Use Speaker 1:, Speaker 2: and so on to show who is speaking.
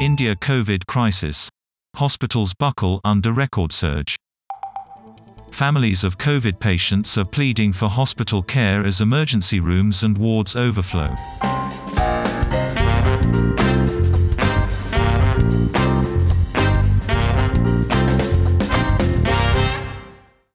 Speaker 1: India COVID crisis. Hospitals buckle under record surge. Families of COVID patients are pleading for hospital care as emergency rooms and wards overflow.